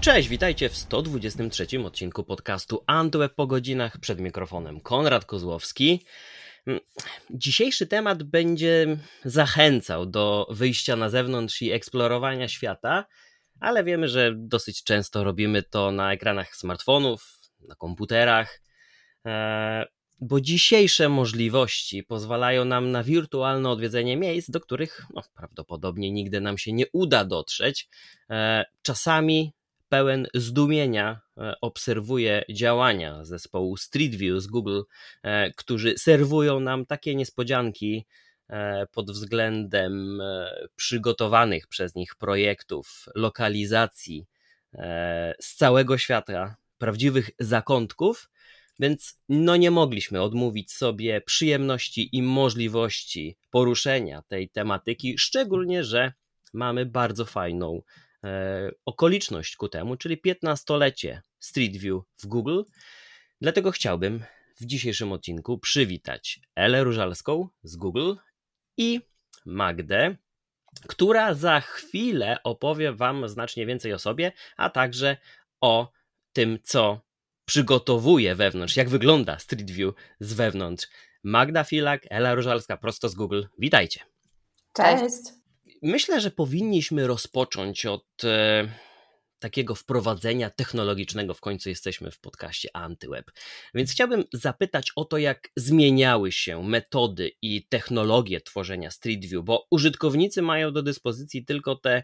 Cześć, witajcie w 123 odcinku podcastu Antweb po godzinach. Przed mikrofonem Konrad Kozłowski. Mm, dzisiejszy temat będzie zachęcał do wyjścia na zewnątrz i eksplorowania świata, ale wiemy, że dosyć często robimy to na ekranach smartfonów, na komputerach, e, bo dzisiejsze możliwości pozwalają nam na wirtualne odwiedzenie miejsc, do których no, prawdopodobnie nigdy nam się nie uda dotrzeć. E, czasami pełen zdumienia e, obserwuję działania zespołu Street View z Google, e, którzy serwują nam takie niespodzianki e, pod względem przygotowanych przez nich projektów, lokalizacji z całego świata, prawdziwych zakątków, więc no nie mogliśmy odmówić sobie przyjemności i możliwości poruszenia tej tematyki, szczególnie, że mamy bardzo fajną okoliczność ku temu, czyli 15-lecie Street View w Google. Dlatego chciałbym w dzisiejszym odcinku przywitać Elę Różalską z Google i Magdę, która za chwilę opowie Wam znacznie więcej o sobie, a także o tym, co przygotowuje wewnątrz, jak wygląda Street View z wewnątrz. Magda Filak, Ela Różalska, prosto z Google. Witajcie. Cześć. Myślę, że powinniśmy rozpocząć od e, takiego wprowadzenia technologicznego. W końcu jesteśmy w podcaście Antyweb. Więc chciałbym zapytać o to, jak zmieniały się metody i technologie tworzenia Street View, bo użytkownicy mają do dyspozycji tylko te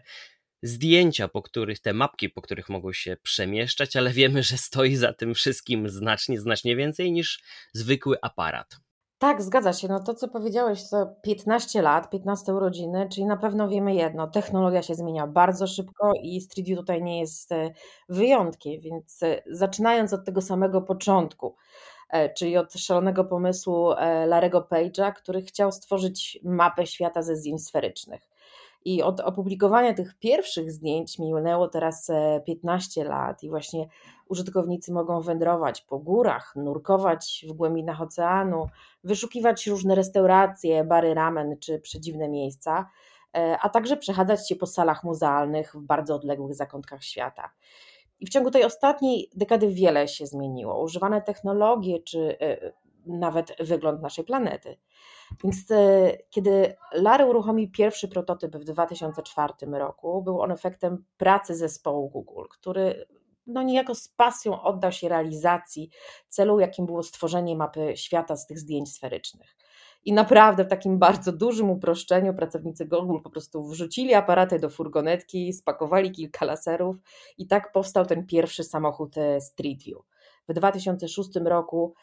zdjęcia, po których, te mapki, po których mogą się przemieszczać, ale wiemy, że stoi za tym wszystkim znacznie, znacznie więcej niż zwykły aparat. Tak, zgadza się. No to, co powiedziałeś, to 15 lat, 15 urodziny, czyli na pewno wiemy jedno, technologia się zmienia bardzo szybko i Street View tutaj nie jest e, wyjątkiem, więc e, zaczynając od tego samego początku, e, czyli od szalonego pomysłu Larego Page'a, który chciał stworzyć mapę świata ze zdjęć sferycznych. I od opublikowania tych pierwszych zdjęć minęło teraz 15 lat, i właśnie użytkownicy mogą wędrować po górach, nurkować w głębinach oceanu, wyszukiwać różne restauracje, bary ramen czy przedziwne miejsca, e, a także przechadzać się po salach muzealnych w bardzo odległych zakątkach świata. I w ciągu tej ostatniej dekady wiele się zmieniło. Używane technologie czy e, nawet wygląd naszej planety. Więc e, kiedy Larry uruchomił pierwszy prototyp w 2004 roku, był on efektem pracy zespołu Google, który no niejako z pasją oddał się realizacji celu, jakim było stworzenie mapy świata z tych zdjęć sferycznych. I naprawdę w takim bardzo dużym uproszczeniu pracownicy Google po prostu wrzucili aparaty do furgonetki, spakowali kilka laserów i tak powstał ten pierwszy samochód e, Street View. W 2006 roku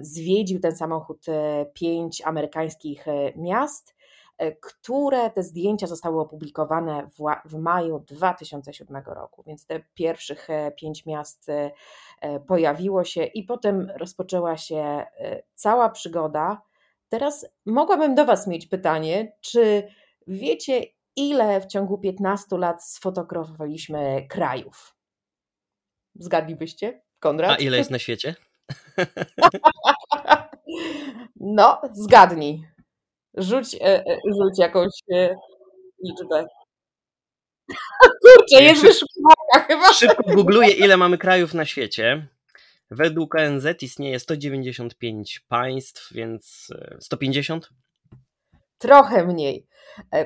zwiedził ten samochód e, pięć amerykańskich e, miast, e, które te zdjęcia zostały opublikowane w, w maju 2007 roku. Więc te pierwszych pięć miast pojawiło się i potem rozpoczęła się cała przygoda. Teraz mogłabym do Was mieć pytanie, czy wiecie, ile w ciągu 15 lat sfotografowaliśmy krajów? Zgadlibyście? Konrad? A ile jest na świecie? No, zgadnij. Rzuć, e, e, rzuć jakąś e, liczbę. Kurczę, jest wyszukiwarka chyba. Szybko googluję, ile mamy krajów na świecie. Według ONZ istnieje 195 państw, więc 150? Trochę mniej.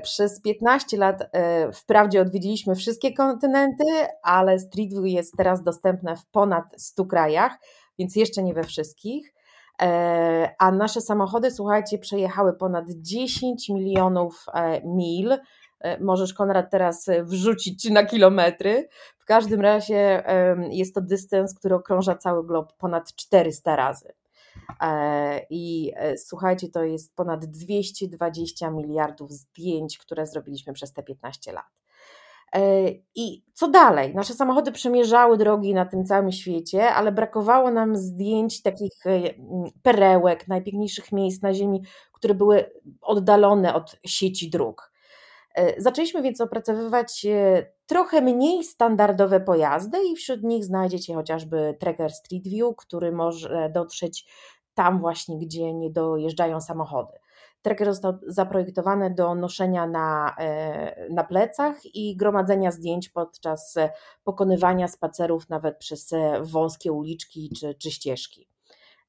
Przez 15 lat wprawdzie odwiedziliśmy wszystkie kontynenty, ale Street View jest teraz dostępne w ponad 100 krajach, więc jeszcze nie we wszystkich. E, a nasze samochody, słuchajcie, przejechały ponad 10 milionów e, mil. E, możesz, Konrad, teraz wrzucić na kilometry. W każdym razie jest to dystans, który okrąża cały glob ponad 400 razy. I słuchajcie, to jest ponad 220 miliardów zdjęć, które zrobiliśmy przez te 15 lat. E, I co dalej? Nasze samochody przemierzały drogi na tym całym świecie, ale brakowało nam zdjęć takich e, perełek, najpiękniejszych miejsc na Ziemi, które były oddalone od sieci dróg. E, zaczęliśmy więc opracowywać trochę mniej standardowe pojazdy, i wśród nich znajdziecie chociażby Tracker Street View, który może dotrzeć tam właśnie, gdzie nie dojeżdżają samochody. Tracker został zaprojektowany do noszenia na, na plecach i gromadzenia zdjęć podczas pokonywania spacerów nawet przez wąskie uliczki czy, czy ścieżki.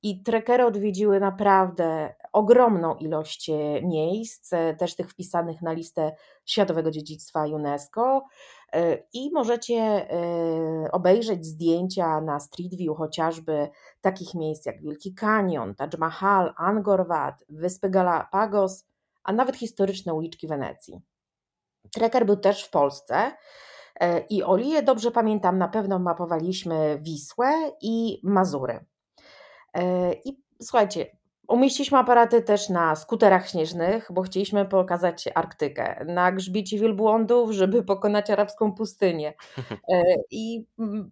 I trekery odwiedziły naprawdę ogromną ilość e, miejsc, e, też tych wpisanych na listę Światowego Dziedzictwa UNESCO. E, I możecie obejrzeć zdjęcia na Street View chociażby takich miejsc jak Wielki Kanion, Taj Mahal, Angkor Wat, Wyspy Galapagos, a nawet historyczne uliczki Wenecji. Trekker był też w Polsce i o ile dobrze pamiętam, na pewno mapowaliśmy Wisłę i Mazury. E, I słuchajcie, umieściliśmy aparaty też na skuterach śnieżnych, bo chcieliśmy pokazać Arktykę, na grzbiecie wielbłądów, żeby pokonać arabską pustynię. E, I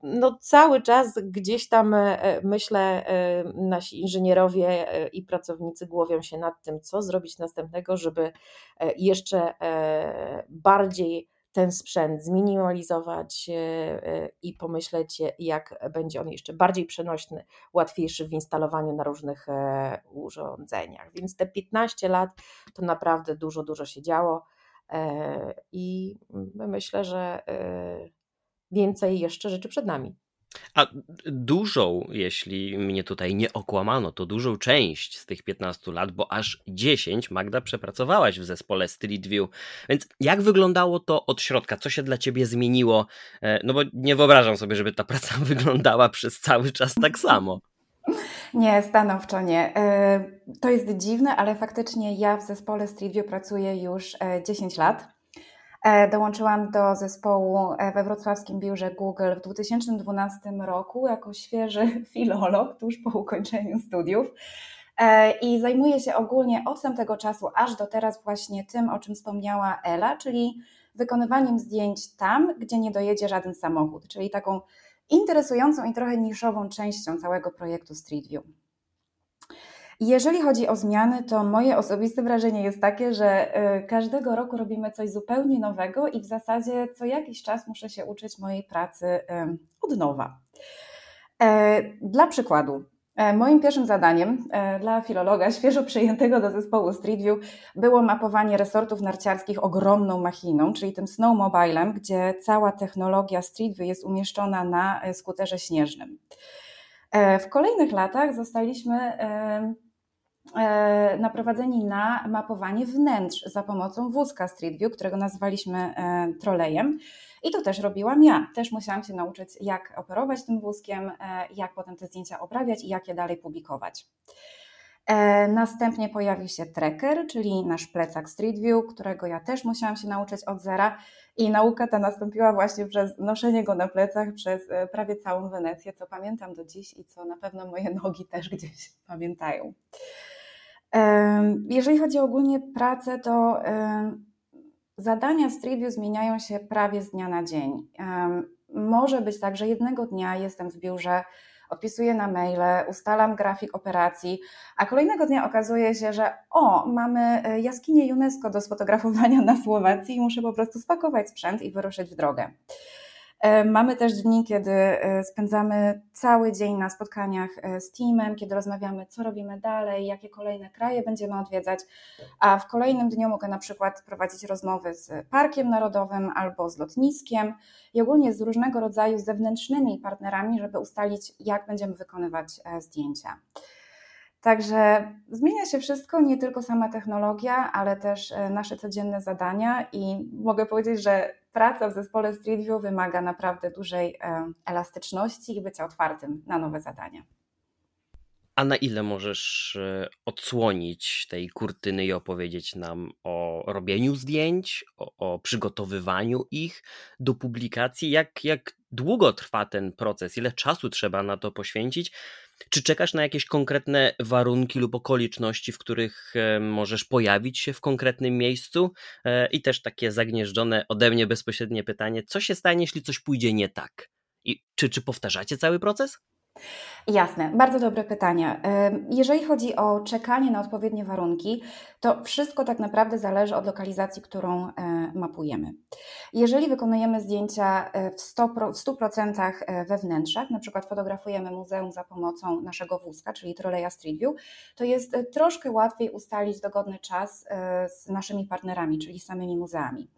no, cały czas gdzieś tam e, myślę, nasi inżynierowie i pracownicy głowią się nad tym, co zrobić następnego, żeby jeszcze bardziej ten sprzęt zminimalizować e, e, i pomyśleć, jak będzie on jeszcze bardziej przenośny, łatwiejszy w instalowaniu na różnych e, urządzeniach. Więc te 15 lat to naprawdę dużo, dużo się działo i myślę, że więcej jeszcze rzeczy przed nami. A dużą, jeśli mnie tutaj nie okłamano, to dużą część z tych 15 lat, bo aż 10 Magda przepracowałaś w zespole Street View. Więc jak wyglądało to od środka? Co się dla ciebie zmieniło? E, no bo nie wyobrażam sobie, żeby ta praca wyglądała przez cały czas tak samo. Nie, stanowczo nie. E, to jest dziwne, ale faktycznie ja w zespole Street View pracuję już 10 e, lat. E, dołączyłam do zespołu e, we wrocławskim biurze Google w 2012 roku jako świeży filolog tuż po ukończeniu studiów. E, I zajmuję się ogólnie od tamtego czasu aż do teraz właśnie tym, o czym wspomniała Ela, czyli wykonywaniem zdjęć tam, gdzie nie dojedzie żaden samochód, czyli taką interesującą i trochę niszową częścią całego projektu Street View. Jeżeli chodzi o zmiany, to moje osobiste wrażenie jest takie, że e, każdego roku robimy coś zupełnie nowego i w zasadzie co jakiś czas muszę się uczyć mojej pracy od nowa. E, dla przykładu, e, Moim pierwszym zadaniem dla filologa świeżo przyjętego do zespołu Street View było mapowanie resortów narciarskich ogromną machiną, czyli tym snowmobilem, gdzie cała technologia Street View jest umieszczona na skuterze śnieżnym. W kolejnych latach zostaliśmy E, naprowadzeni na mapowanie wnętrz za pomocą wózka Street View, którego nazwaliśmy e, trolejem. I to też robiłam ja. Też musiałam się nauczyć, jak operować tym wózkiem, e, jak potem te zdjęcia obrabiać i jak je dalej publikować. Następnie pojawił się tracker, czyli nasz plecak Street View, którego ja też musiałam się nauczyć od zera. I nauka ta nastąpiła właśnie przez noszenie go na plecach przez prawie całą Wenecję, co pamiętam do dziś i co na pewno moje nogi też gdzieś pamiętają. Jeżeli chodzi o ogólnie pracę, to zadania Street View zmieniają się prawie z dnia na dzień. Może być tak, że jednego dnia jestem w biurze, odpisuję na maile, ustalam grafik operacji, a kolejnego dnia okazuje się, że o, mamy e, jaskinię UNESCO do sfotografowania na Słowacji i muszę po prostu spakować sprzęt i wyruszyć w drogę. E, mamy też dni, kiedy e, spędzamy cały dzień na spotkaniach e, z teamem, kiedy rozmawiamy, co robimy dalej, jakie kolejne kraje będziemy odwiedzać, a w kolejnym dniu mogę na przykład prowadzić rozmowy z Parkiem Narodowym albo z lotniskiem i ogólnie z różnego rodzaju zewnętrznymi partnerami, żeby ustalić, jak będziemy wykonywać zdjęcia. Także zmienia się wszystko, nie tylko sama technologia, ale też nasze codzienne zadania i mogę powiedzieć, że praca w zespole Street View wymaga naprawdę dużej e, elastyczności i bycia otwartym na nowe zadania. A na ile możesz e, odsłonić tej kurtyny i opowiedzieć nam o robieniu zdjęć, o, o, przygotowywaniu ich do publikacji? Jak, jak długo trwa ten proces? Ile czasu trzeba na to poświęcić? Czy czekasz na jakieś konkretne warunki lub okoliczności, w których e, możesz pojawić się w konkretnym miejscu? E, I też takie zagnieżdżone ode mnie bezpośrednie pytanie: co się stanie, jeśli coś pójdzie nie tak? I czy, czy powtarzacie cały proces? Jasne, bardzo dobre pytania. Jeżeli chodzi o czekanie na odpowiednie warunki, to wszystko tak naprawdę zależy od lokalizacji, którą e, mapujemy. Jeżeli wykonujemy zdjęcia e, w 100%, w 100% e, we wnętrzach, na przykład fotografujemy muzeum za pomocą naszego wózka, czyli Troleya Street View, to jest troszkę łatwiej ustalić dogodny czas z naszymi partnerami, czyli samymi muzeami.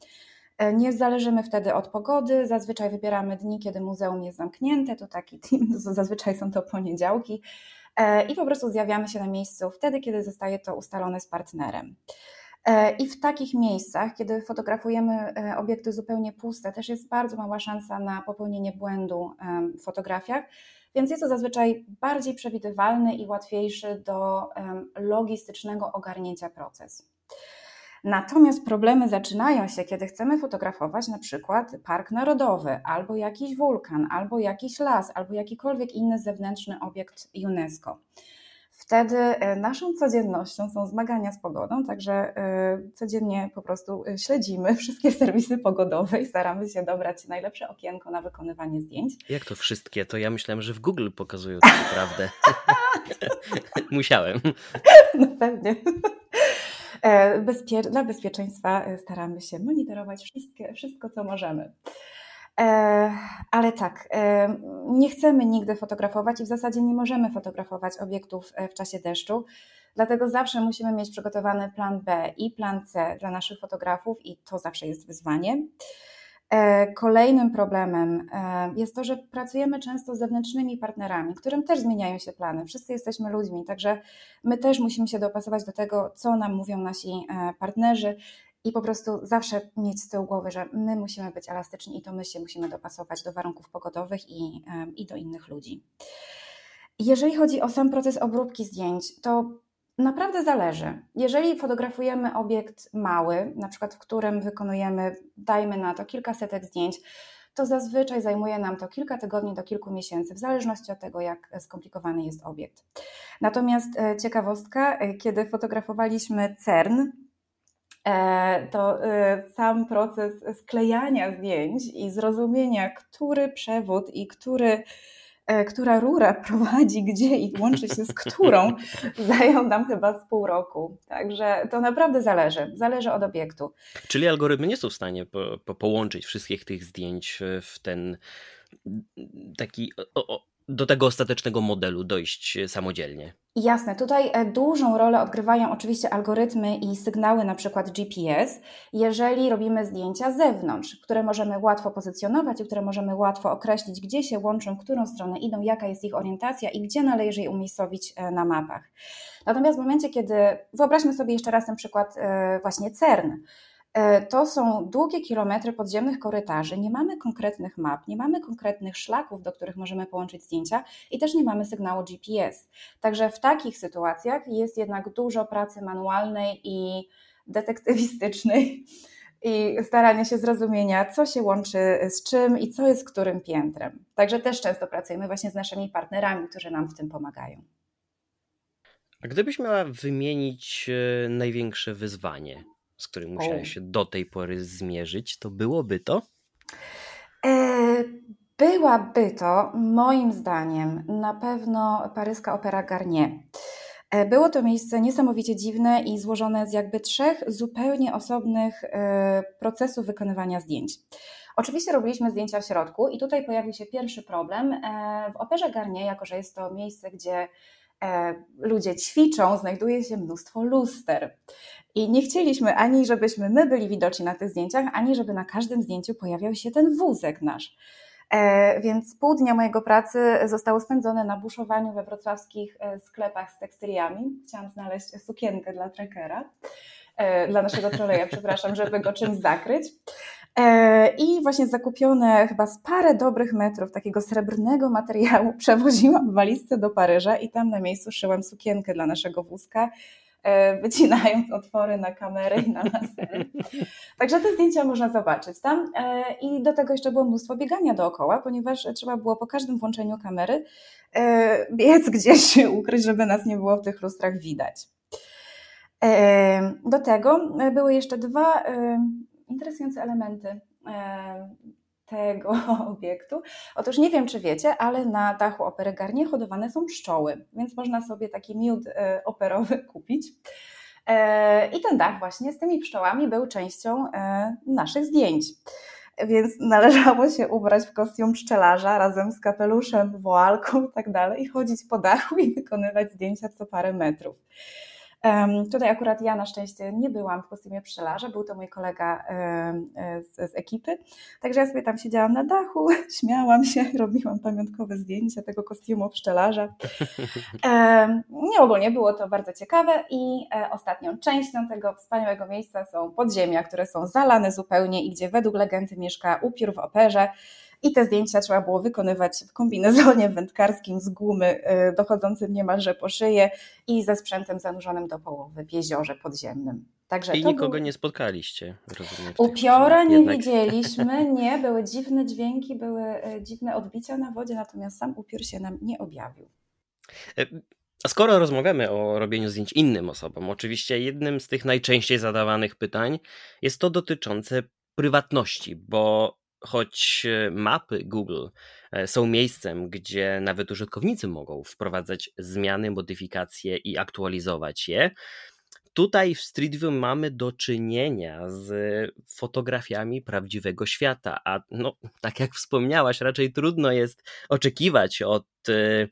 E, nie zależymy wtedy od pogody, zazwyczaj wybieramy dni, kiedy muzeum jest zamknięte, to taki team, zazwyczaj są to poniedziałki e, i po prostu zjawiamy się na miejscu wtedy, kiedy zostaje to ustalone z partnerem. E, I w takich miejscach, kiedy fotografujemy obiekty zupełnie puste, też jest bardzo mała szansa na popełnienie błędu w fotografiach, więc jest to zazwyczaj bardziej przewidywalny i łatwiejszy do logistycznego ogarnięcia proces. Natomiast problemy zaczynają się, kiedy chcemy fotografować na przykład park narodowy, albo jakiś wulkan, albo jakiś las, albo jakikolwiek inny zewnętrzny obiekt UNESCO. Wtedy e, naszą codziennością są zmagania z pogodą, także e, codziennie po prostu e, śledzimy wszystkie serwisy pogodowe i staramy się dobrać najlepsze okienko na wykonywanie zdjęć. Jak to wszystkie? To ja myślałem, że w Google pokazują tak prawdę. Musiałem. No pewnie. E, bezpie dla bezpieczeństwa e, staramy się monitorować wszystkie, wszystko, co możemy. E, ale tak, nie chcemy nigdy fotografować i w zasadzie nie możemy fotografować obiektów w czasie deszczu, dlatego zawsze musimy mieć przygotowany plan B i plan C dla naszych fotografów i to zawsze jest wyzwanie. E, kolejnym problemem e, jest to, że pracujemy często z zewnętrznymi partnerami, którym też zmieniają się plany. Wszyscy jesteśmy ludźmi, także my też musimy się dopasować do tego, co nam mówią nasi e, partnerzy i po prostu zawsze mieć z tyłu głowy, że my musimy być elastyczni i to my się musimy dopasować do warunków pogodowych i, i do innych ludzi. Jeżeli chodzi o sam proces obróbki zdjęć, to Naprawdę zależy. Jeżeli fotografujemy obiekt mały, na przykład w którym wykonujemy, dajmy na to kilkasetek zdjęć, to zazwyczaj zajmuje nam to kilka tygodni do kilku miesięcy, w zależności od tego, jak skomplikowany jest obiekt. Natomiast e, ciekawostka, e, kiedy fotografowaliśmy CERN, e, to sam proces sklejania zdjęć i zrozumienia, który przewód i który która rura prowadzi gdzie i łączy się z którą, zajął nam chyba z pół roku. Także to naprawdę zależy. Zależy od obiektu. Czyli algorytmy nie są w stanie po, po połączyć wszystkich tych zdjęć w ten taki do tego ostatecznego modelu dojść samodzielnie. Jasne, tutaj e, dużą rolę odgrywają oczywiście algorytmy i sygnały, na przykład GPS, jeżeli robimy zdjęcia z zewnątrz, które możemy łatwo pozycjonować i które możemy łatwo określić, gdzie się łączą, w którą stronę idą, jaka jest ich orientacja i gdzie należy je umiejscowić e, na mapach. Natomiast w momencie, kiedy wyobraźmy sobie jeszcze raz ten przykład e, właśnie CERN, E, to są długie kilometry podziemnych korytarzy, nie mamy konkretnych map, nie mamy konkretnych szlaków, do których możemy połączyć zdjęcia i też nie mamy sygnału GPS. Także w takich sytuacjach jest jednak dużo pracy manualnej i detektywistycznej i starania się zrozumienia, co się łączy z czym i co jest którym piętrem. Także też często pracujemy właśnie z naszymi partnerami, którzy nam w tym pomagają. A gdybyś miała wymienić e, największe wyzwanie, z którym musiałeś się do tej pory zmierzyć, to byłoby to? E, byłaby to, moim zdaniem, na pewno paryska opera Garnier. E, było to miejsce niesamowicie dziwne i złożone z jakby trzech zupełnie osobnych e, procesów wykonywania zdjęć. Oczywiście robiliśmy zdjęcia w środku i tutaj pojawił się pierwszy problem. W operze Garnier, jako że jest to miejsce, gdzie ludzie ćwiczą, znajduje się mnóstwo luster. I nie chcieliśmy ani, żebyśmy my byli widoczni na tych zdjęciach, ani żeby na każdym zdjęciu pojawiał się ten wózek nasz. E, więc pół dnia mojego pracy zostało spędzone na buszowaniu we wrocławskich e, sklepach z tekstyliami. Chciałam znaleźć sukienkę dla trackera, e, dla naszego troleja, przepraszam, żeby go czymś zakryć. I właśnie zakupione chyba z parę dobrych metrów takiego srebrnego materiału przewoziłam walizce do Paryża i tam na miejscu szyłam sukienkę dla naszego wózka E, wycinając otwory na kamerę i na lasery. Także te zdjęcia można zobaczyć tam. E, I do tego jeszcze było mnóstwo biegania dookoła, ponieważ trzeba było po każdym włączeniu kamery e, biec gdzieś się ukryć, żeby nas nie było w tych lustrach widać. Do tego były jeszcze dwa interesujące elementy tego obiektu. Otóż nie wiem, czy wiecie, ale na dachu Opery Garnier hodowane są pszczoły, więc można sobie taki miód e, operowy kupić. E, I ten dach właśnie z tymi pszczołami był częścią e, naszych zdjęć. Więc należało się ubrać w kostium pszczelarza razem z kapeluszem, woalką i tak dalej, i chodzić po dachu i wykonywać zdjęcia co parę metrów. Tutaj akurat ja na szczęście nie byłam w kostiumie pszczelarza, był to mój kolega z, z, ekipy, także ja sobie tam siedziałam na dachu, śmiałam się, robiłam pamiątkowe zdjęcia tego kostiumu pszczelarza. Nie ogólnie było to bardzo ciekawe i e, ostatnią częścią tego wspaniałego miejsca są podziemia, które są zalane zupełnie i gdzie według legendy mieszka upiór w operze, i te zdjęcia trzeba było wykonywać w kombinezonie wędkarskim z gumy, y, dochodzącym niemalże po szyję i ze sprzętem zanurzonym do połowy w jeziorze podziemnym. Także I nikogo był... nie spotkaliście, rozumiem. Upiora nie jednak. widzieliśmy, nie, były dziwne dźwięki, były y, dziwne odbicia na wodzie, natomiast sam upiór się nam nie objawił. E, a skoro rozmawiamy o robieniu zdjęć innym osobom, oczywiście jednym z tych najczęściej zadawanych pytań jest to dotyczące prywatności, bo choć e, mapy Google e, są miejscem, gdzie nawet użytkownicy mogą wprowadzać zmiany, modyfikacje i aktualizować je, tutaj w Street View mamy do czynienia z fotografiami prawdziwego świata, a no, tak jak wspomniałaś, raczej trudno jest oczekiwać od e,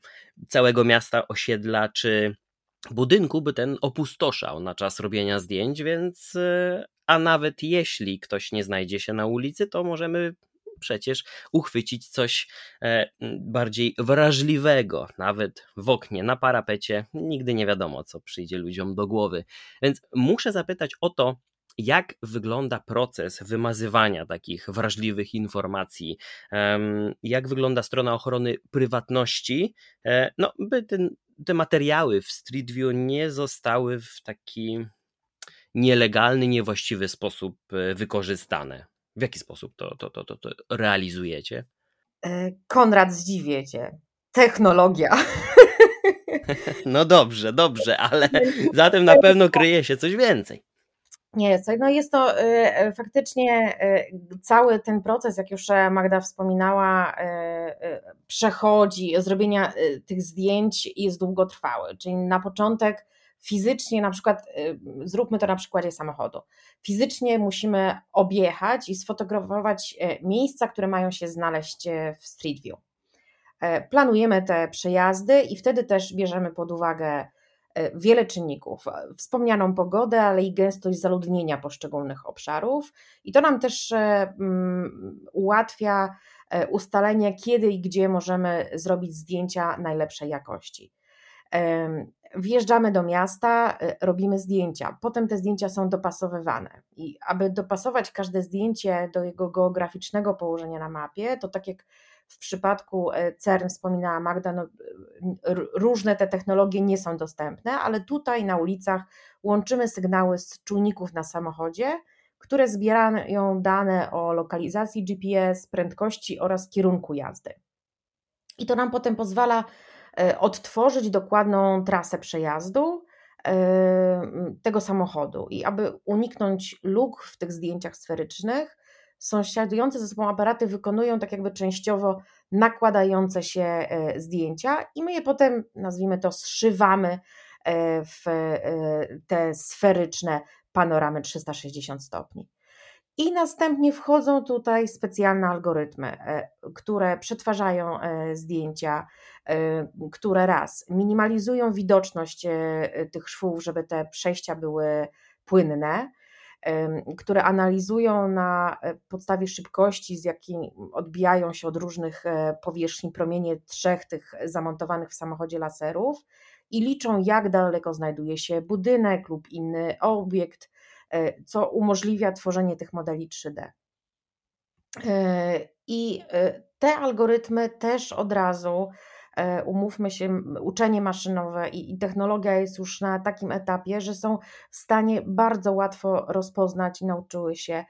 całego miasta, osiedla czy budynku, by ten opustoszał na czas robienia zdjęć, więc a nawet jeśli ktoś nie znajdzie się na ulicy, to możemy przecież uchwycić coś e, bardziej wrażliwego, nawet w oknie, na parapecie. Nigdy nie wiadomo, co przyjdzie ludziom do głowy. Więc muszę zapytać o to, jak wygląda proces wymazywania takich wrażliwych informacji, jak wygląda strona ochrony prywatności, e, no, by ten, te materiały w Street View nie zostały w taki nielegalny, niewłaściwy sposób e, wykorzystane. W jaki sposób to, to, to, to, to realizujecie? E, Konrad, zdziwię cię. Technologia. No dobrze, dobrze, ale zatem na pewno kryje się coś więcej. Nie, no jest to y, faktycznie y, cały ten proces, jak już Magda wspominała, y, przechodzi, zrobienia tych zdjęć jest długotrwały. Czyli na początek fizycznie, na przykład, y, zróbmy to na przykładzie samochodu. Fizycznie musimy objechać i sfotografować e, miejsca, które mają się znaleźć e, w Street View. E, planujemy te przejazdy i wtedy też bierzemy pod uwagę wiele czynników. Wspomnianą pogodę, ale i gęstość zaludnienia poszczególnych obszarów, i to nam też mm, ułatwia ustalenie, kiedy i gdzie możemy zrobić zdjęcia najlepszej jakości. Wjeżdżamy do miasta, y, robimy zdjęcia. Potem te zdjęcia są dopasowywane. I aby dopasować każde zdjęcie do jego geograficznego położenia na mapie, to tak jak w przypadku y, CERN wspominała Magda, no, różne te technologie nie są dostępne, ale tutaj na ulicach łączymy sygnały z czujników na samochodzie, które zbierają dane o lokalizacji GPS, prędkości oraz kierunku jazdy. I to nam potem pozwala odtworzyć dokładną trasę przejazdu e, tego samochodu. I aby uniknąć luk w tych zdjęciach sferycznych, sąsiadujące ze sobą aparaty wykonują tak jakby częściowo nakładające się e, zdjęcia i my je potem, nazwijmy to, zszywamy w te sferyczne panoramy 360 stopni. I następnie wchodzą tutaj specjalne algorytmy, e, które przetwarzają e, zdjęcia, e, które raz minimalizują widoczność tych szwów, żeby te przejścia były płynne, które analizują na podstawie szybkości, z jakiej odbijają się od różnych powierzchni promienie trzech tych zamontowanych w samochodzie laserów i liczą, jak daleko znajduje się budynek lub inny obiekt co umożliwia tworzenie tych modeli 3D. E, I e, te algorytmy też od razu, umówmy się, uczenie maszynowe i, technologia jest już na takim etapie, że są w stanie bardzo łatwo rozpoznać i nauczyły się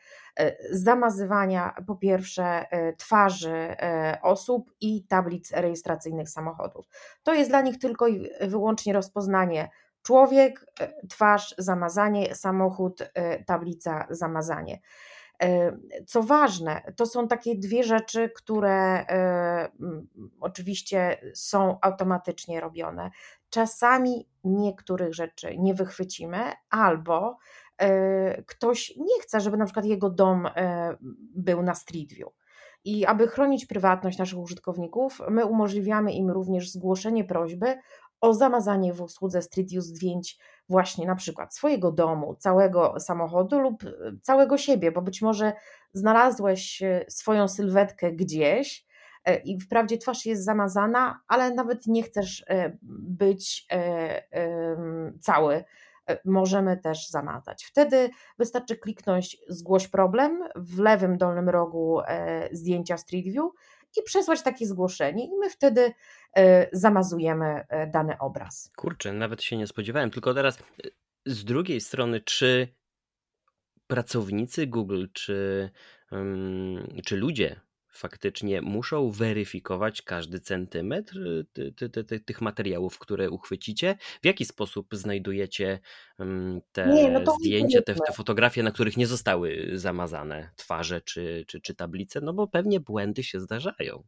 zamazywania po pierwsze twarzy osób i tablic rejestracyjnych samochodów. To jest dla nich tylko i wyłącznie rozpoznanie Człowiek, e, twarz, zamazanie, samochód, e, tablica, zamazanie. Co ważne, to są takie dwie rzeczy, które oczywiście są automatycznie robione. Czasami niektórych rzeczy nie wychwycimy, albo ktoś nie chce, żeby na przykład jego dom był na Street View. I aby chronić prywatność naszych użytkowników, my umożliwiamy im również zgłoszenie prośby o zamazanie w usłudze Street View zdjęć właśnie na przykład swojego domu, całego samochodu lub e, całego siebie, bo być może znalazłeś e, swoją sylwetkę gdzieś e, i wprawdzie twarz jest zamazana, ale nawet nie chcesz być cały możemy też zamazać. Wtedy wystarczy kliknąć zgłoś problem w lewym dolnym rogu zdjęcia Street View i przesłać takie zgłoszenie, i my wtedy e, zamazujemy e, dany obraz. Kurczę, nawet się nie spodziewałem. Tylko teraz e, z drugiej strony, czy pracownicy Google, czy, czy ludzie faktycznie muszą weryfikować każdy centymetr y, tych materiałów, które uchwycicie? W jaki sposób znajdujecie te nie, no zdjęcia, te, te, fotografie, na których nie zostały zamazane twarze czy, czy, czy tablice? No bo pewnie błędy się zdarzają.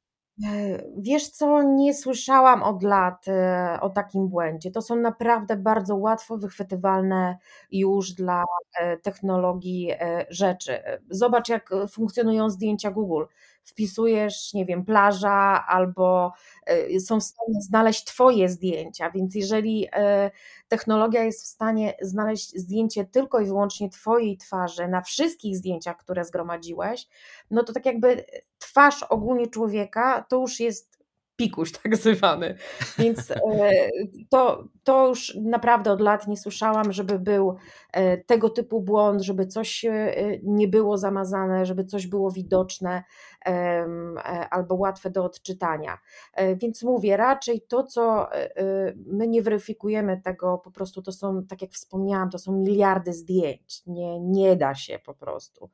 E, wiesz co, nie słyszałam od lat e, o takim błędzie. To są naprawdę bardzo łatwo wychwytywalne już dla e, technologii rzeczy. Zobacz, jak funkcjonują zdjęcia Google wpisujesz, nie wiem, plaża albo e, są w stanie znaleźć Twoje zdjęcia, więc jeżeli e, technologia jest w stanie znaleźć zdjęcie tylko i wyłącznie Twojej twarzy na wszystkich zdjęciach, które zgromadziłeś, no to tak jakby twarz ogólnie człowieka to już jest pikuś tak zwany. Więc e, to, to już naprawdę od lat nie słyszałam, żeby był e, tego typu błąd, żeby coś e, nie było zamazane, żeby coś było widoczne albo łatwe do odczytania. Więc mówię, raczej to, co my nie weryfikujemy tego, po prostu to są, tak jak wspomniałam, to są miliardy zdjęć. Nie, nie da się po prostu.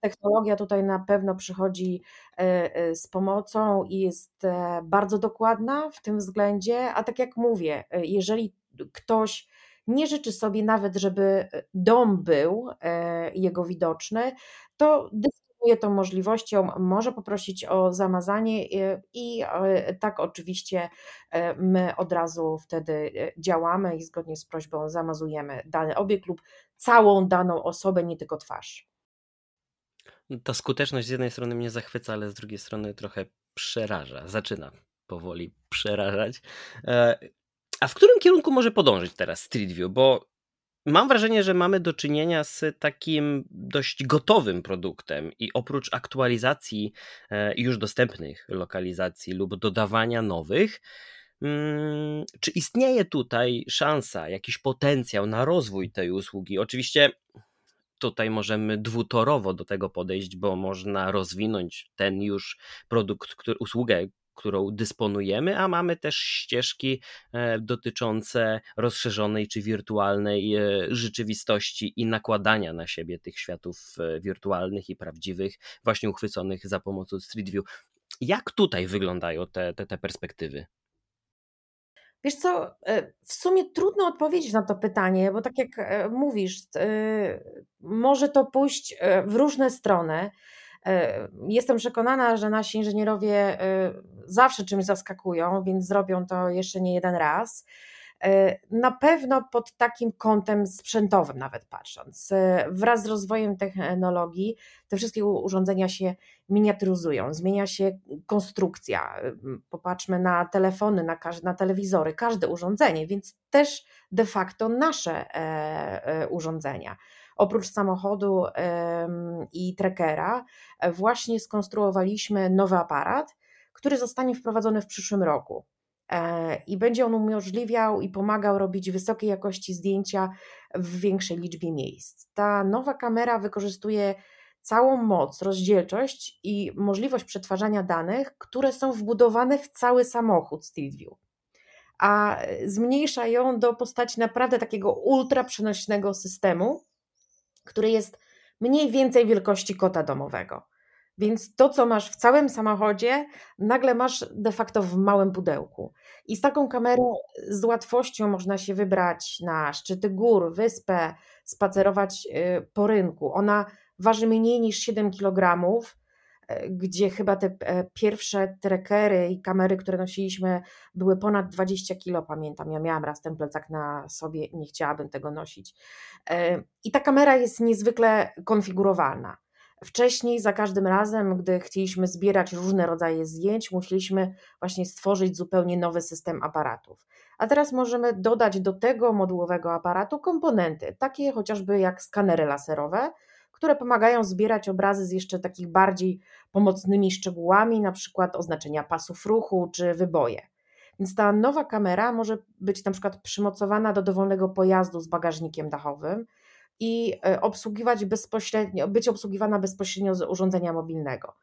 Technologia tutaj na pewno przychodzi e, e, z pomocą i jest e, bardzo dokładna w tym względzie, a tak jak mówię, jeżeli ktoś nie życzy sobie nawet, żeby dom był jego widoczny, to dysponuje tą możliwością, może poprosić o zamazanie i tak oczywiście my od razu wtedy działamy i zgodnie z prośbą zamazujemy dany obiekt lub całą daną osobę, nie tylko twarz. Ta skuteczność z jednej strony mnie zachwyca, ale z drugiej strony trochę przeraża. Zaczyna powoli przerażać. E, a w którym kierunku może podążyć teraz Street View? Bo mam wrażenie, że mamy do czynienia z takim dość gotowym produktem i oprócz aktualizacji e, już dostępnych lokalizacji lub dodawania nowych, mm, czy istnieje tutaj szansa, jakiś potencjał na rozwój tej usługi? Oczywiście tutaj możemy dwutorowo do tego podejść, bo można rozwinąć ten już produkt, który, usługę, którą dysponujemy, a mamy też ścieżki e, dotyczące rozszerzonej czy wirtualnej e, rzeczywistości i nakładania na siebie tych światów e, wirtualnych i prawdziwych, właśnie uchwyconych za pomocą Street View. Jak tutaj wyglądają te, te, te perspektywy? Wiesz co, e, w sumie trudno odpowiedzieć na to pytanie, bo tak jak e, mówisz, e, może to pójść w różne strony. Jestem przekonana, że nasi inżynierowie zawsze czymś zaskakują, więc zrobią to jeszcze nie jeden raz. E, na pewno pod takim kątem sprzętowym, nawet patrząc, e, wraz z rozwojem technologii, te wszystkie urządzenia się miniaturyzują, zmienia się konstrukcja. E, popatrzmy na telefony, na, na telewizory, każde urządzenie, więc też de facto nasze urządzenia oprócz samochodu i trackera, właśnie skonstruowaliśmy nowy aparat, który zostanie wprowadzony w przyszłym roku. E, i będzie on umożliwiał i pomagał robić wysokiej jakości zdjęcia w większej liczbie miejsc. Ta nowa kamera wykorzystuje całą moc, rozdzielczość i możliwość przetwarzania danych, które są wbudowane w cały samochód Street View, a zmniejsza ją do postaci naprawdę takiego ultra przenośnego systemu, który jest mniej więcej wielkości kota domowego. Więc to, co masz w całym samochodzie, nagle masz de facto w małym pudełku. I z taką kamerą z łatwością można się wybrać na szczyty gór, wyspę, spacerować y, po rynku. Ona waży mniej niż 7 kg, y, gdzie chyba te e, pierwsze trekery i kamery, które nosiliśmy, były ponad 20 kg, pamiętam. Ja miałam raz ten plecak na sobie nie chciałabym tego nosić. E, I ta kamera jest niezwykle konfigurowalna. Wcześniej, za każdym razem, gdy chcieliśmy zbierać różne rodzaje zdjęć, musieliśmy właśnie stworzyć zupełnie nowy system aparatów. A teraz możemy dodać do tego modułowego aparatu komponenty, takie chociażby jak skanery laserowe, które pomagają zbierać obrazy z jeszcze takich bardziej pomocnymi szczegółami, na przykład oznaczenia pasów ruchu czy wyboje. Więc ta nowa kamera może być na przykład przymocowana do dowolnego pojazdu z bagażnikiem dachowym, i e, obsługiwać bezpośrednio, być obsługiwana bezpośrednio z urządzenia mobilnego.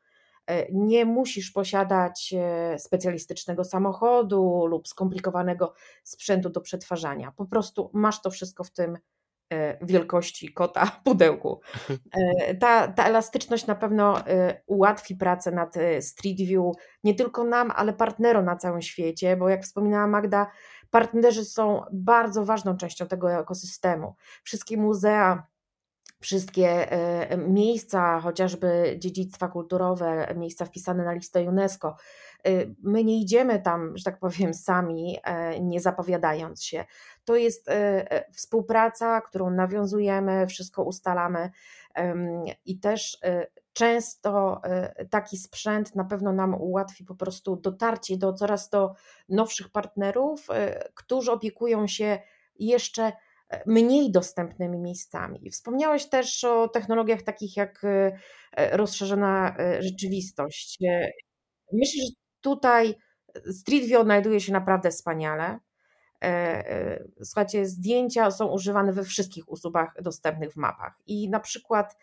E, nie musisz posiadać e, specjalistycznego samochodu lub skomplikowanego sprzętu do przetwarzania. Po prostu masz to wszystko w tym wielkości kota pudełku. Ta, ta elastyczność na pewno ułatwi pracę nad Street View nie tylko nam, ale partnerom na całym świecie, bo jak wspominała Magda, Partnerzy są bardzo ważną częścią tego ekosystemu. Wszystkie muzea, wszystkie e, miejsca, chociażby dziedzictwa kulturowe, miejsca wpisane na listę UNESCO. E, my nie idziemy tam, że tak powiem, sami, e, nie zapowiadając się. To jest współpraca, którą nawiązujemy, wszystko ustalamy i też często e, taki sprzęt na pewno nam ułatwi po prostu dotarcie do coraz to nowszych partnerów, e, którzy opiekują się jeszcze e, mniej dostępnymi miejscami. Wspomniałeś też o technologiach takich jak rozszerzona rzeczywistość. Myślę, że tutaj Street View znajduje się naprawdę wspaniale. Słuchajcie, zdjęcia są używane we wszystkich usługach dostępnych w mapach i na przykład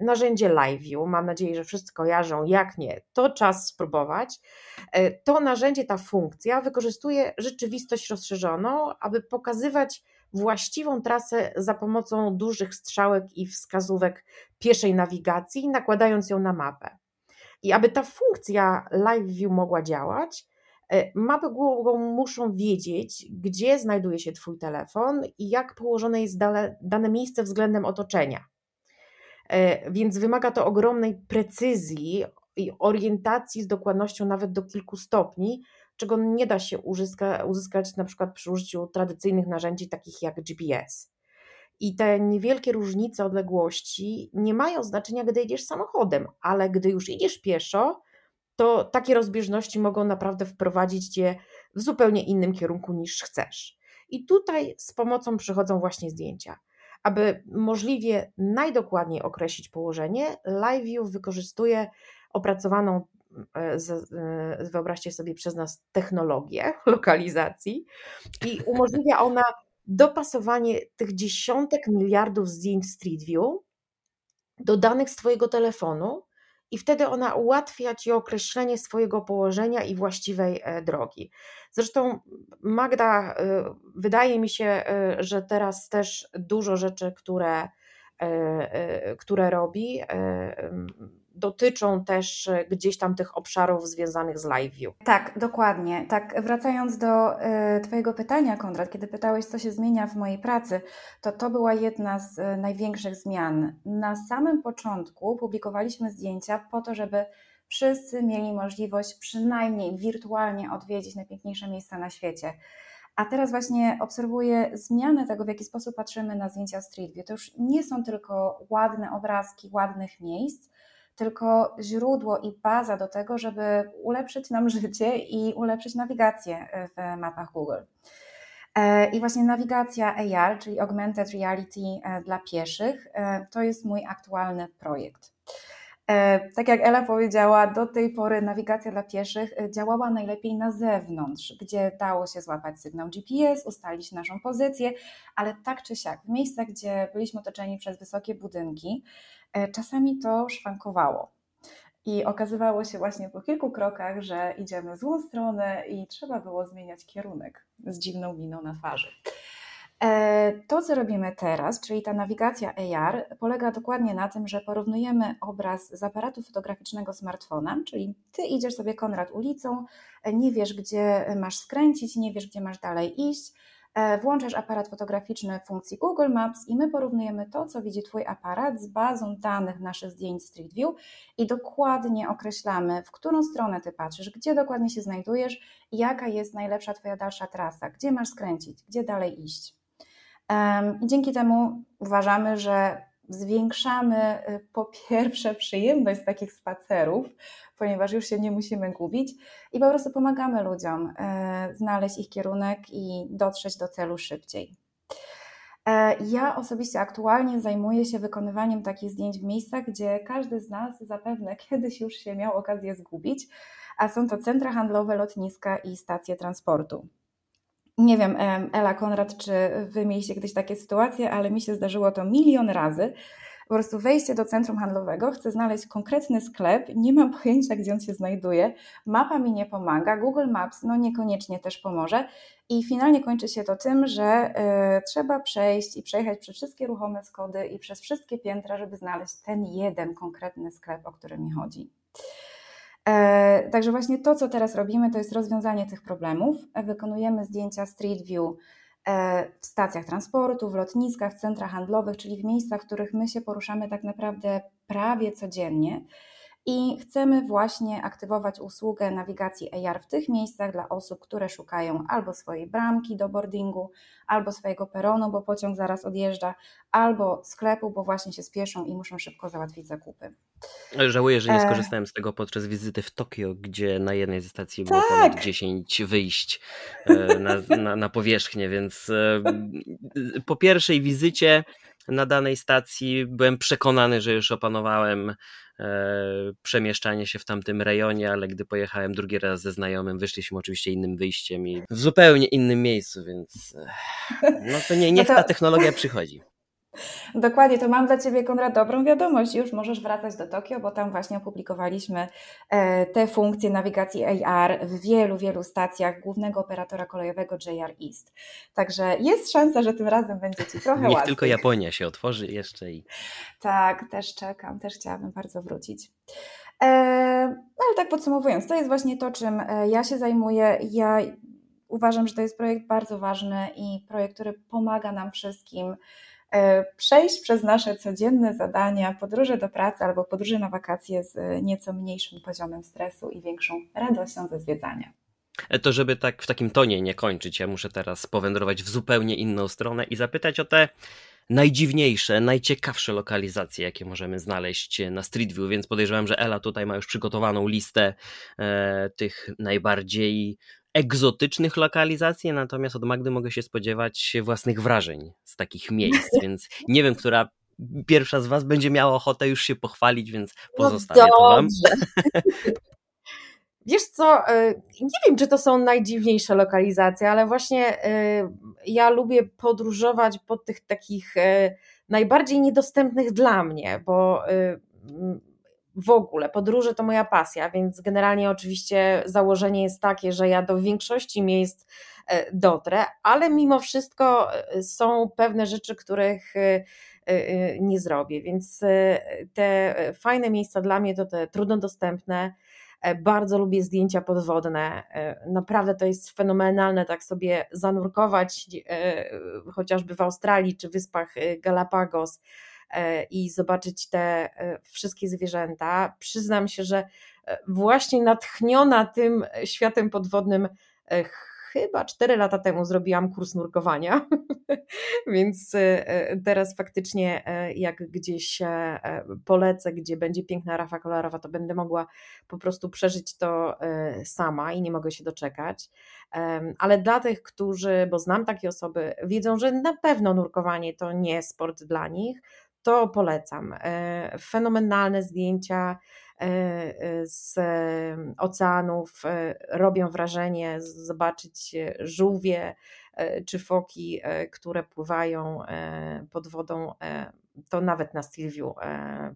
narzędzie LiveView. Mam nadzieję, że wszyscy kojarzą. Jak nie, to czas spróbować. E, to narzędzie, ta funkcja wykorzystuje rzeczywistość rozszerzoną, aby pokazywać właściwą trasę za pomocą dużych strzałek i wskazówek pieszej nawigacji, nakładając ją na mapę. I aby ta funkcja LiveView mogła działać, e, mapy Google muszą wiedzieć, gdzie znajduje się Twój telefon i jak położone jest dane miejsce względem otoczenia. E, więc wymaga to ogromnej precyzji i orientacji z dokładnością nawet do kilku stopni, czego nie da się uzyska, uzyskać na przykład przy użyciu tradycyjnych narzędzi takich jak GPS. I te niewielkie różnice odległości nie mają znaczenia, gdy jedziesz samochodem, ale gdy już idziesz pieszo, to takie rozbieżności mogą naprawdę wprowadzić cię w zupełnie innym kierunku niż chcesz. I tutaj z pomocą przychodzą właśnie zdjęcia. Aby możliwie najdokładniej określić położenie, LiveView wykorzystuje opracowaną, e, e, wyobraźcie sobie przez nas, technologię lokalizacji i umożliwia ona dopasowanie tych dziesiątek miliardów zdjęć Street View do danych z Twojego telefonu i wtedy ona ułatwia Ci określenie swojego położenia i właściwej e, drogi. Zresztą Magda, e, wydaje mi się, e, że teraz też dużo rzeczy, które, które robi, dotyczą też e, gdzieś tam tych obszarów związanych z live view. Tak, dokładnie. Tak, wracając do y, Twojego pytania, Konrad, kiedy pytałeś, co się zmienia w mojej pracy, to to była jedna z y, największych zmian. Na samym początku publikowaliśmy zdjęcia po to, żeby wszyscy mieli możliwość przynajmniej wirtualnie odwiedzić najpiękniejsze miejsca na świecie. A teraz właśnie obserwuję zmianę tego, w jaki sposób patrzymy na zdjęcia Street View. To już nie są tylko ładne obrazki ładnych miejsc, tylko źródło i baza do tego, żeby ulepszyć nam życie i ulepszyć nawigację w mapach Google. E, I właśnie nawigacja AR, czyli Augmented Reality e, dla pieszych, e, to jest mój aktualny projekt. Tak jak Ela powiedziała, do tej pory nawigacja dla pieszych działała najlepiej na zewnątrz, gdzie dało się złapać sygnał GPS, ustalić naszą pozycję, ale tak czy siak, w miejscach, gdzie byliśmy otoczeni przez wysokie budynki, E, czasami to szwankowało. I okazywało się właśnie po kilku krokach, że idziemy w złą stronę i trzeba było zmieniać kierunek z dziwną miną na twarzy. E, to, co robimy teraz, czyli ta nawigacja AR, polega dokładnie na tym, że porównujemy obraz z aparatu fotograficznego smartfonem, czyli ty idziesz sobie Konrad ulicą, nie wiesz, gdzie masz skręcić, nie wiesz, gdzie masz dalej iść E, włączasz aparat fotograficzny w funkcji Google Maps i my porównujemy to, co widzi Twój aparat z bazą danych naszych zdjęć Street View i dokładnie określamy, w którą stronę Ty patrzysz, gdzie dokładnie się znajdujesz i jaka jest najlepsza Twoja dalsza trasa, gdzie masz skręcić, gdzie dalej iść. I dzięki temu uważamy, że zwiększamy y, po pierwsze przyjemność takich spacerów, ponieważ już się nie musimy gubić i po prostu pomagamy ludziom y, znaleźć ich kierunek i dotrzeć do celu szybciej. E, ja osobiście aktualnie zajmuję się wykonywaniem takich zdjęć w miejscach, gdzie każdy z nas zapewne kiedyś już się miał okazję zgubić, a są to centra handlowe, lotniska i stacje transportu. Nie wiem, Ela Konrad, czy wy mieliście kiedyś takie sytuacje, ale mi się zdarzyło to milion razy. Po prostu wejście do centrum handlowego, chcę znaleźć konkretny sklep, nie mam pojęcia, gdzie on się znajduje, mapa mi nie pomaga, Google Maps no niekoniecznie też pomoże i finalnie kończy się to tym, że y, trzeba przejść i przejechać przez wszystkie ruchome schody i przez wszystkie piętra, żeby znaleźć ten jeden konkretny sklep, o który mi chodzi. E, także właśnie to, co teraz robimy, to jest rozwiązanie tych problemów. Wykonujemy zdjęcia Street View e, w stacjach transportu, w lotniskach, w centrach handlowych, czyli w miejscach, w których my się poruszamy tak naprawdę prawie codziennie i chcemy właśnie aktywować usługę nawigacji AR w tych miejscach dla osób, które szukają albo swojej bramki do boardingu, albo swojego peronu, bo pociąg zaraz odjeżdża, albo sklepu, bo właśnie się spieszą i muszą szybko załatwić zakupy. Żałuję, że nie e. skorzystałem z tego podczas wizyty w Tokio, gdzie na jednej ze stacji było tak. ponad 10 wyjść e, na, na, na powierzchnię, więc e, po pierwszej wizycie na danej stacji byłem przekonany, że już opanowałem przemieszczanie się w tamtym rejonie, ale gdy pojechałem drugi raz ze znajomym, wyszliśmy oczywiście innym wyjściem i w zupełnie innym miejscu, więc no to nie, niech no to... ta technologia przychodzi. Dokładnie, to mam dla Ciebie, Konrad, dobrą wiadomość. Już możesz wracać do Tokio, bo tam właśnie opublikowaliśmy e, te funkcje nawigacji AR w wielu, wielu stacjach głównego operatora kolejowego JR East. Także jest szansa, że tym razem będzie Ci trochę Niech łatwiej. tylko Japonia się otworzy jeszcze i... Tak, też czekam, też chciałabym bardzo wrócić. E, no ale tak podsumowując, to jest właśnie to, czym e, ja się zajmuję. Ja uważam, że to jest projekt bardzo ważny i projekt, który pomaga nam wszystkim przejść przez nasze codzienne zadania, podróże do pracy albo podróże na wakacje z nieco mniejszym poziomem stresu i większą radością ze zwiedzania. E, to żeby tak w takim tonie nie kończyć, ja muszę teraz powędrować w zupełnie inną stronę i zapytać o te najdziwniejsze, najciekawsze lokalizacje, jakie możemy znaleźć na Street View, więc podejrzewam, że Ela tutaj ma już przygotowaną listę e, tych najbardziej egzotycznych lokalizacji, natomiast od Magdy mogę się spodziewać własnych wrażeń z takich miejsc, więc nie wiem, która pierwsza z Was będzie miała ochotę już się pochwalić, więc no pozostawię no to Wam. Wiesz co, y, nie wiem, czy to są najdziwniejsze lokalizacje, ale właśnie y, ja lubię podróżować po tych takich y, najbardziej niedostępnych dla mnie, bo w ogóle podróże to moja pasja, więc generalnie oczywiście założenie jest takie, że ja do większości miejsc e, dotrę, ale mimo wszystko e, są pewne rzeczy, których e, nie zrobię, więc te fajne miejsca dla mnie to te trudno dostępne. Bardzo lubię zdjęcia podwodne. Naprawdę to jest fenomenalne, tak sobie zanurkować, chociażby w Australii czy wyspach Galapagos i zobaczyć te e, wszystkie zwierzęta. Przyznam się, że e, właśnie natchniona tym światem podwodnym chyba 4 lata temu zrobiłam kurs nurkowania, więc teraz faktycznie jak gdzieś polecę, gdzie będzie piękna rafa kolorowa, to będę mogła po prostu przeżyć to sama i nie mogę się doczekać. Ale dla tych, którzy, bo znam takie osoby, wiedzą, że na pewno nurkowanie to nie sport dla nich, to polecam. E, fenomenalne zdjęcia e, e, z oceanów robią wrażenie, zobaczyć żółwie czy foki, które pływają pod wodą, to nawet na Sylwiu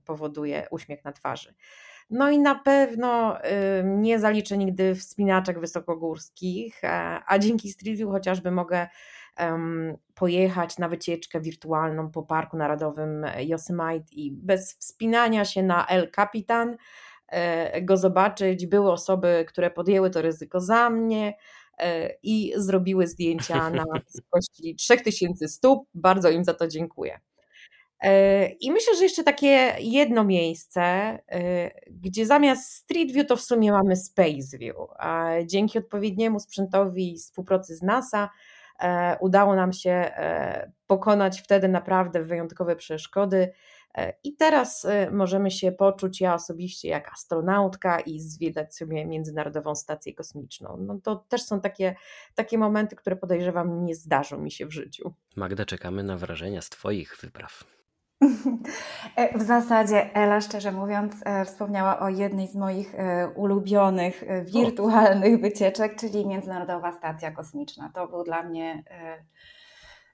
powoduje uśmiech na twarzy. No i na pewno nie zaliczę nigdy wspinaczek wysokogórskich, a dzięki Street chociażby mogę pojechać na wycieczkę wirtualną po Parku Narodowym Yosemite i bez wspinania się na El Capitan e, go zobaczyć. Były osoby, które podjęły to ryzyko za mnie e, i zrobiły zdjęcia na wysokości 3000 stóp. Bardzo im za to dziękuję. E, I myślę, że jeszcze takie jedno miejsce, gdzie zamiast Street View to w sumie mamy Space View. A dzięki odpowiedniemu sprzętowi i współpracy z NASA E, udało nam się e, pokonać wtedy naprawdę wyjątkowe przeszkody. E, I teraz możemy się poczuć, ja osobiście, jak astronautka i zwiedzać sobie Międzynarodową Stację Kosmiczną. No to też są takie, takie momenty, które podejrzewam nie zdarzą mi się w życiu. Magda, czekamy na wrażenia z Twoich wypraw. E, w zasadzie Ela, szczerze mówiąc, e, wspomniała o jednej z moich e, ulubionych wirtualnych wycieczek, czyli Międzynarodowa Stacja Kosmiczna. To był dla mnie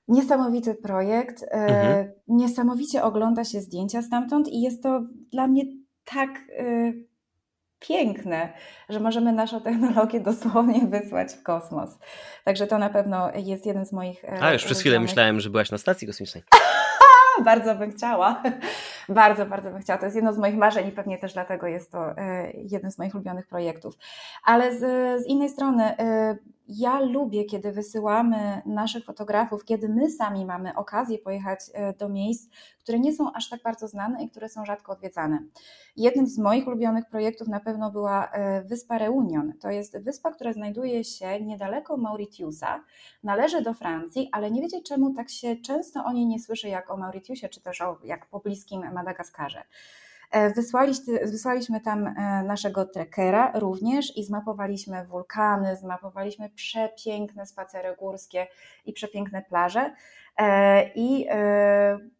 niesamowity projekt. Mhm. Niesamowicie ogląda się zdjęcia stamtąd i jest to dla mnie tak piękne, że możemy naszą technologię dosłownie wysłać w kosmos. Także to na pewno jest jeden z moich. A już przez chwilę myślałem, że byłaś na stacji kosmicznej. bardzo bym chciała. bardzo, bardzo bym chciała. To jest jedno z moich marzeń i pewnie też dlatego jest to e, jeden z moich ulubionych projektów. Ale z, z innej strony, e, ja lubię, kiedy wysyłamy naszych fotografów, kiedy my sami mamy okazję pojechać e, do miejsc, które nie są aż tak bardzo znane i które są rzadko odwiedzane. Jednym z moich ulubionych projektów na pewno była e, wyspa Reunion. To jest wyspa, która znajduje się niedaleko Mauritiusa, należy do Francji, ale nie wiecie czemu tak się często o niej nie słyszy jak o Mauritiusie, czy też o, jak po bliskim Madagaskarze. E, wysłaliśmy, tam e, naszego trekkera również i zmapowaliśmy wulkany, zmapowaliśmy przepiękne spacery górskie i przepiękne plaże. E, I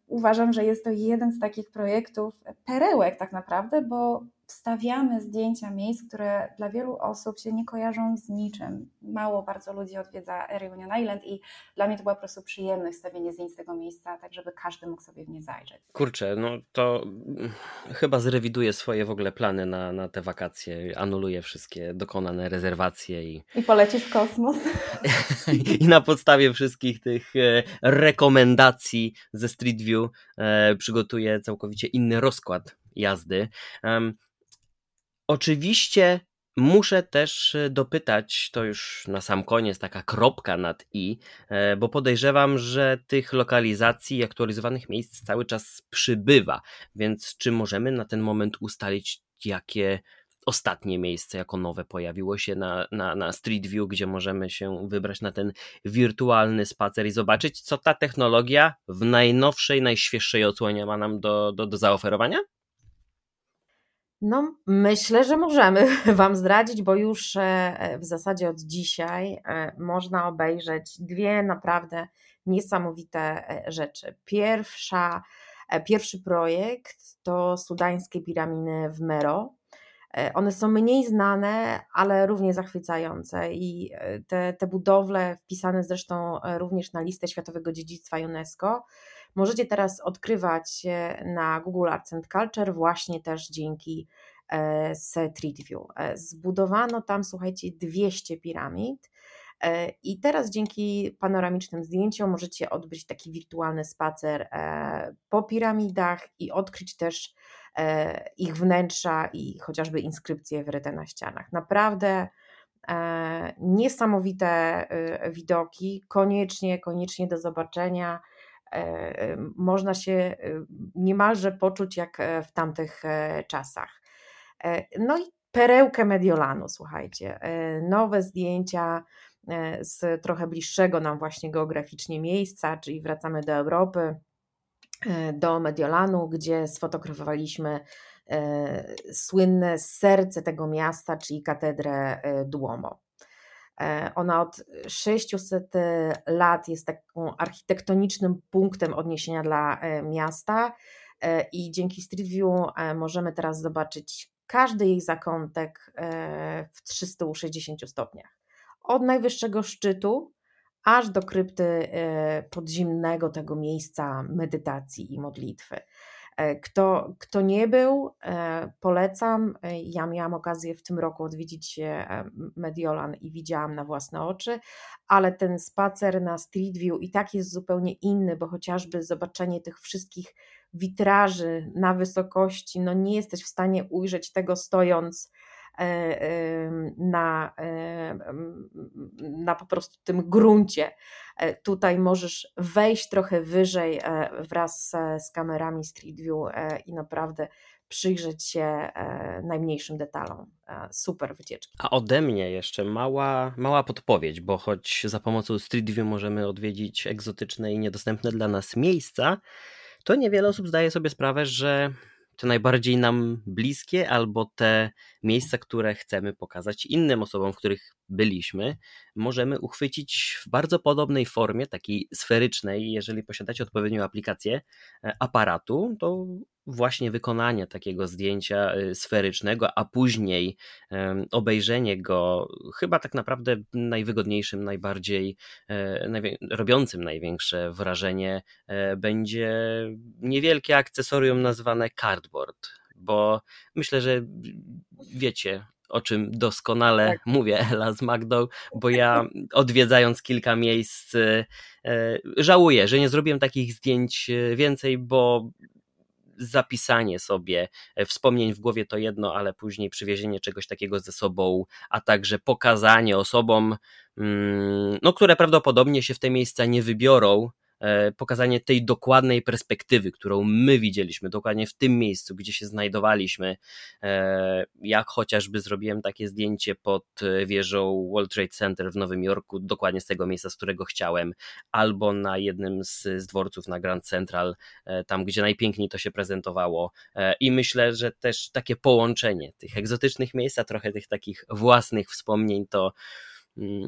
uważam, że jest to jeden z takich projektów perełek tak naprawdę, bo wstawiamy zdjęcia miejsc, które dla wielu osób się nie kojarzą z niczym. Mało bardzo ludzi odwiedza Reunion Island i dla mnie to była po prostu przyjemność stawienie zdjęć z tego miejsca, tak żeby każdy mógł sobie w nie zajrzeć. Kurczę, no to chyba zrewiduję swoje w ogóle plany na, na te wakacje, anuluję wszystkie dokonane rezerwacje i... I polecisz w kosmos. I na podstawie wszystkich tych e, rekomendacji ze Street View e, przygotuję całkowicie inny rozkład jazdy. Oczywiście muszę też e, dopytać, to już na sam koniec taka kropka nad i, e, bo podejrzewam, że tych lokalizacji i aktualizowanych miejsc cały czas przybywa, więc czy możemy na ten moment ustalić, jakie ostatnie miejsce jako nowe pojawiło się na, na, na Street View, gdzie możemy się wybrać na ten wirtualny spacer i zobaczyć, co ta technologia w najnowszej, najświeższej odsłonie ma nam do, do, do zaoferowania? No, myślę, że możemy Wam zdradzić, bo już e, w zasadzie od dzisiaj e, można obejrzeć dwie naprawdę niesamowite e, rzeczy. Pierwsza, pierwszy projekt to sudańskie piraminy w Mero. One są mniej znane, ale równie zachwycające i te, te budowle wpisane zresztą również na listę Światowego Dziedzictwa UNESCO możecie teraz odkrywać na Google Arts and Culture właśnie też dzięki e, Street View. E, zbudowano tam, słuchajcie, 200 piramid. E, I teraz dzięki panoramicznym zdjęciom możecie odbyć taki wirtualny spacer po piramidach i odkryć też ich wnętrza i chociażby inskrypcje wryte na ścianach. Naprawdę niesamowite widoki, koniecznie, koniecznie do zobaczenia. E, można się e, niemalże poczuć jak e, w tamtych czasach. No i perełkę Mediolanu, słuchajcie, nowe zdjęcia z trochę bliższego nam właśnie geograficznie miejsca, czyli wracamy do Europy, do Mediolanu, gdzie sfotografowaliśmy słynne serce tego miasta, czyli katedrę Duomo. E, ona od 600 e, lat jest taką architektonicznym punktem odniesienia dla e, miasta i dzięki Street View możemy teraz zobaczyć każdy jej zakątek w 360 stopniach. Od najwyższego szczytu aż do krypty podziemnego tego miejsca medytacji i modlitwy. Kto, kto nie był, polecam. Ja miałam okazję w tym roku odwiedzić Mediolan i widziałam na własne oczy, ale ten spacer na Street View i tak jest zupełnie inny, bo chociażby zobaczenie tych wszystkich witraży na wysokości, no nie jesteś w stanie ujrzeć tego stojąc e, na, e, na po prostu tym gruncie. E, tutaj możesz wejść trochę wyżej wraz z kamerami Street View i naprawdę przyjrzeć się najmniejszym detalom. Super wycieczki. A ode mnie jeszcze mała, mała podpowiedź, bo choć za pomocą Street View możemy odwiedzić egzotyczne i niedostępne dla nas miejsca, to niewiele osób zdaje sobie sprawę, że te najbardziej nam bliskie, albo te miejsca, które chcemy pokazać innym osobom, w których byliśmy, możemy uchwycić w bardzo podobnej formie, takiej sferycznej. Jeżeli posiadacie odpowiednią aplikację e, aparatu, to właśnie wykonanie takiego zdjęcia e, sferycznego, a później obejrzenie go, chyba tak naprawdę najwygodniejszym, najbardziej e, robiącym największe wrażenie, będzie niewielkie akcesorium nazwane cardboard. Bo myślę, że wiecie, o czym doskonale tak. mówię Ela z Magdą, bo ja odwiedzając kilka miejsc e, żałuję, że nie zrobiłem takich zdjęć e, więcej, bo zapisanie sobie e, wspomnień w głowie to jedno, ale później przywiezienie czegoś takiego ze sobą, a także pokazanie osobom, mm, no, które prawdopodobnie się w te miejsca nie wybiorą, pokazanie tej dokładnej perspektywy, którą my widzieliśmy, dokładnie w tym miejscu, gdzie się znajdowaliśmy. E, jak chociażby zrobiłem takie zdjęcie pod wieżą World Trade Center w Nowym Jorku, dokładnie z tego miejsca, z którego chciałem, albo na jednym z, z dworców na Grand Central, e, tam gdzie najpiękniej to się prezentowało. I myślę, że też takie połączenie tych egzotycznych miejsc, a trochę tych takich własnych wspomnień, to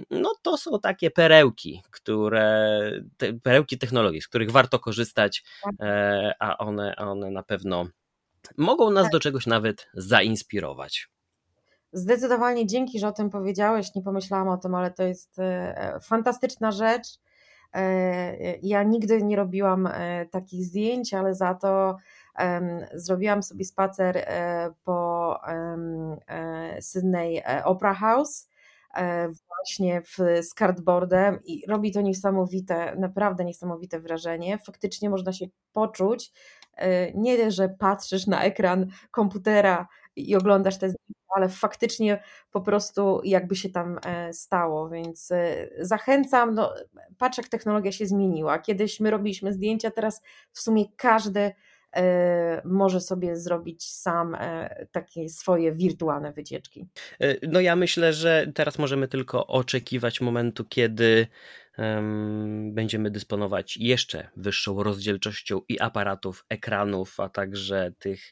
no to są takie perełki, które, te perełki technologii, z których warto korzystać, tak. e, a one, one na pewno mogą nas tak. do czegoś nawet zainspirować. Zdecydowanie dzięki, że o tym powiedziałeś. Nie pomyślałam o tym, ale to jest e, fantastyczna rzecz. E, ja nigdy nie robiłam takich zdjęć, ale za to zrobiłam sobie spacer po Sydney Opera House E, właśnie w, z cardboardem i robi to niesamowite, naprawdę niesamowite wrażenie. Faktycznie można się poczuć, e, nie, że patrzysz na ekran komputera i oglądasz te zdjęcia, ale faktycznie po prostu jakby się tam e, stało, więc zachęcam, no, patrz jak technologia się zmieniła. Kiedyś my robiliśmy zdjęcia, teraz w sumie każdy E, może sobie zrobić sam e, takie swoje wirtualne wycieczki. E, no ja myślę, że teraz możemy tylko oczekiwać momentu, kiedy będziemy dysponować jeszcze wyższą rozdzielczością i aparatów, ekranów, a także tych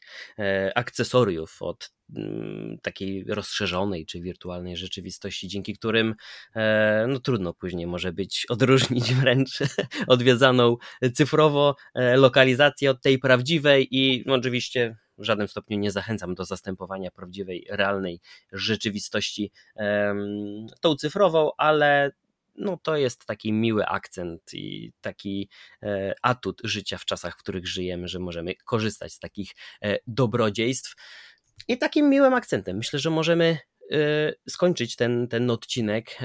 akcesoriów od mm, takiej rozszerzonej czy wirtualnej rzeczywistości, dzięki którym e, no trudno później może być odróżnić wręcz odwiedzaną cyfrowo e, lokalizację od tej prawdziwej i no oczywiście w żadnym stopniu nie zachęcam do zastępowania prawdziwej, realnej rzeczywistości tą cyfrową, ale no to jest taki miły akcent i taki e, atut życia w czasach, w których żyjemy, że możemy korzystać z takich e, dobrodziejstw. I takim miłym akcentem myślę, że możemy e, skończyć ten, ten odcinek.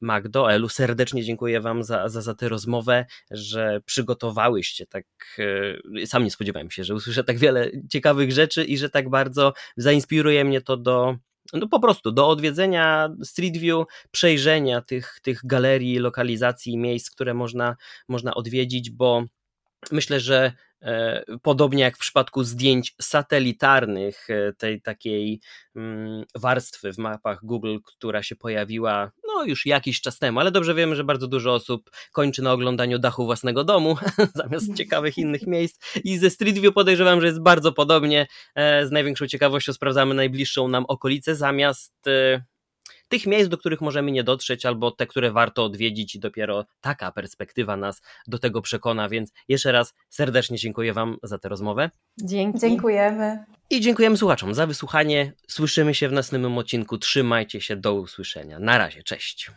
Magdo, Elu, serdecznie dziękuję Wam za, za, za tę rozmowę, że przygotowałyście tak. Sam nie spodziewałem się, że usłyszę tak wiele ciekawych rzeczy i że tak bardzo zainspiruje mnie to do no po prostu do odwiedzenia Street View, przejrzenia tych, tych galerii, lokalizacji, miejsc, które można, można odwiedzić, bo myślę, że E, podobnie jak w przypadku zdjęć satelitarnych, e, tej takiej mm, warstwy w mapach Google, która się pojawiła no już jakiś czas temu, ale dobrze wiemy, że bardzo dużo osób kończy na oglądaniu dachu własnego domu zamiast ciekawych innych miejsc i ze Street View podejrzewam, że jest bardzo podobnie. E, z największą ciekawością sprawdzamy najbliższą nam okolicę zamiast tych miejsc, do których możemy nie dotrzeć, albo te, które warto odwiedzić, i dopiero taka perspektywa nas do tego przekona. Więc jeszcze raz serdecznie dziękuję Wam za tę rozmowę. Dzięki. Dziękujemy. I dziękujemy słuchaczom za wysłuchanie. Słyszymy się w następnym odcinku. Trzymajcie się, do usłyszenia. Na razie, cześć.